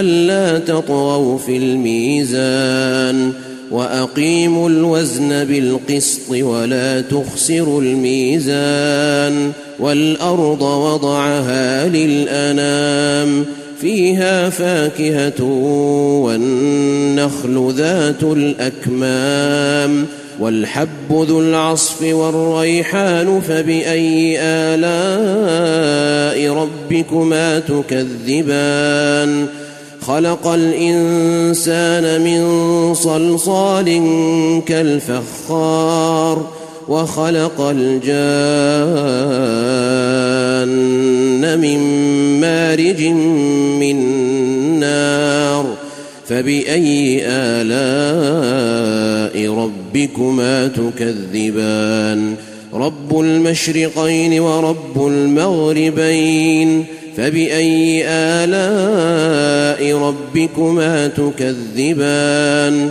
ألا تطغوا في الميزان وأقيموا الوزن بالقسط ولا تخسروا الميزان والأرض وضعها للأنام فيها فاكهة والنخل ذات الأكمام والحب ذو العصف والريحان فبأي آلاء ربكما تكذبان خلق الإنسان من صلصال كالفخار وخلق الجان من مارج من نار فبأي آلاء ربكما تكذبان؟ رب المشرقين ورب المغربين فبأي آلاء ربكما تكذبان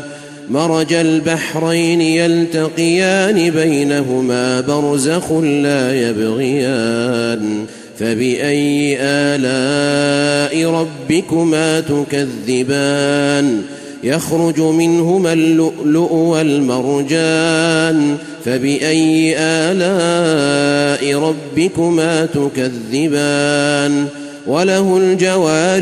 مرج البحرين يلتقيان بينهما برزخ لا يبغيان فبأي آلاء ربكما تكذبان يخرج منهما اللؤلؤ والمرجان فبأي آلاء ربكما تكذبان وله الجوار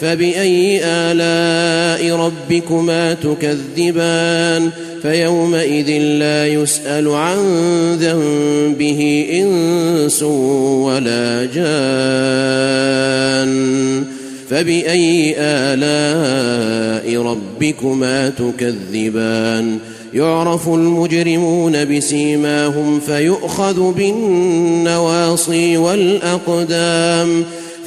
فبأي آلاء ربكما تكذبان فيومئذ لا يسأل عن ذنبه إنس ولا جان فبأي آلاء ربكما تكذبان يعرف المجرمون بسيماهم فيؤخذ بالنواصي والأقدام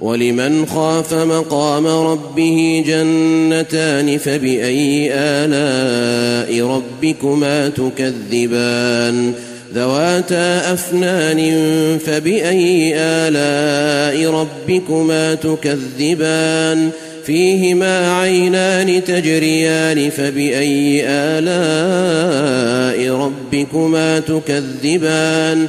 ولمن خاف مقام ربه جنتان فبأي آلاء ربكما تكذبان ذواتا أفنان فبأي آلاء ربكما تكذبان فيهما عينان تجريان فبأي آلاء ربكما تكذبان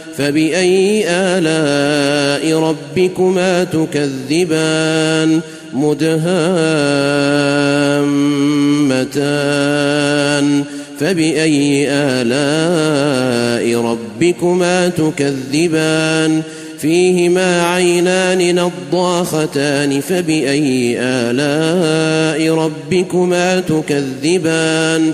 فبأي آلاء ربكما تكذبان مدهامتان فبأي آلاء ربكما تكذبان فيهما عينان نضاختان فبأي آلاء ربكما تكذبان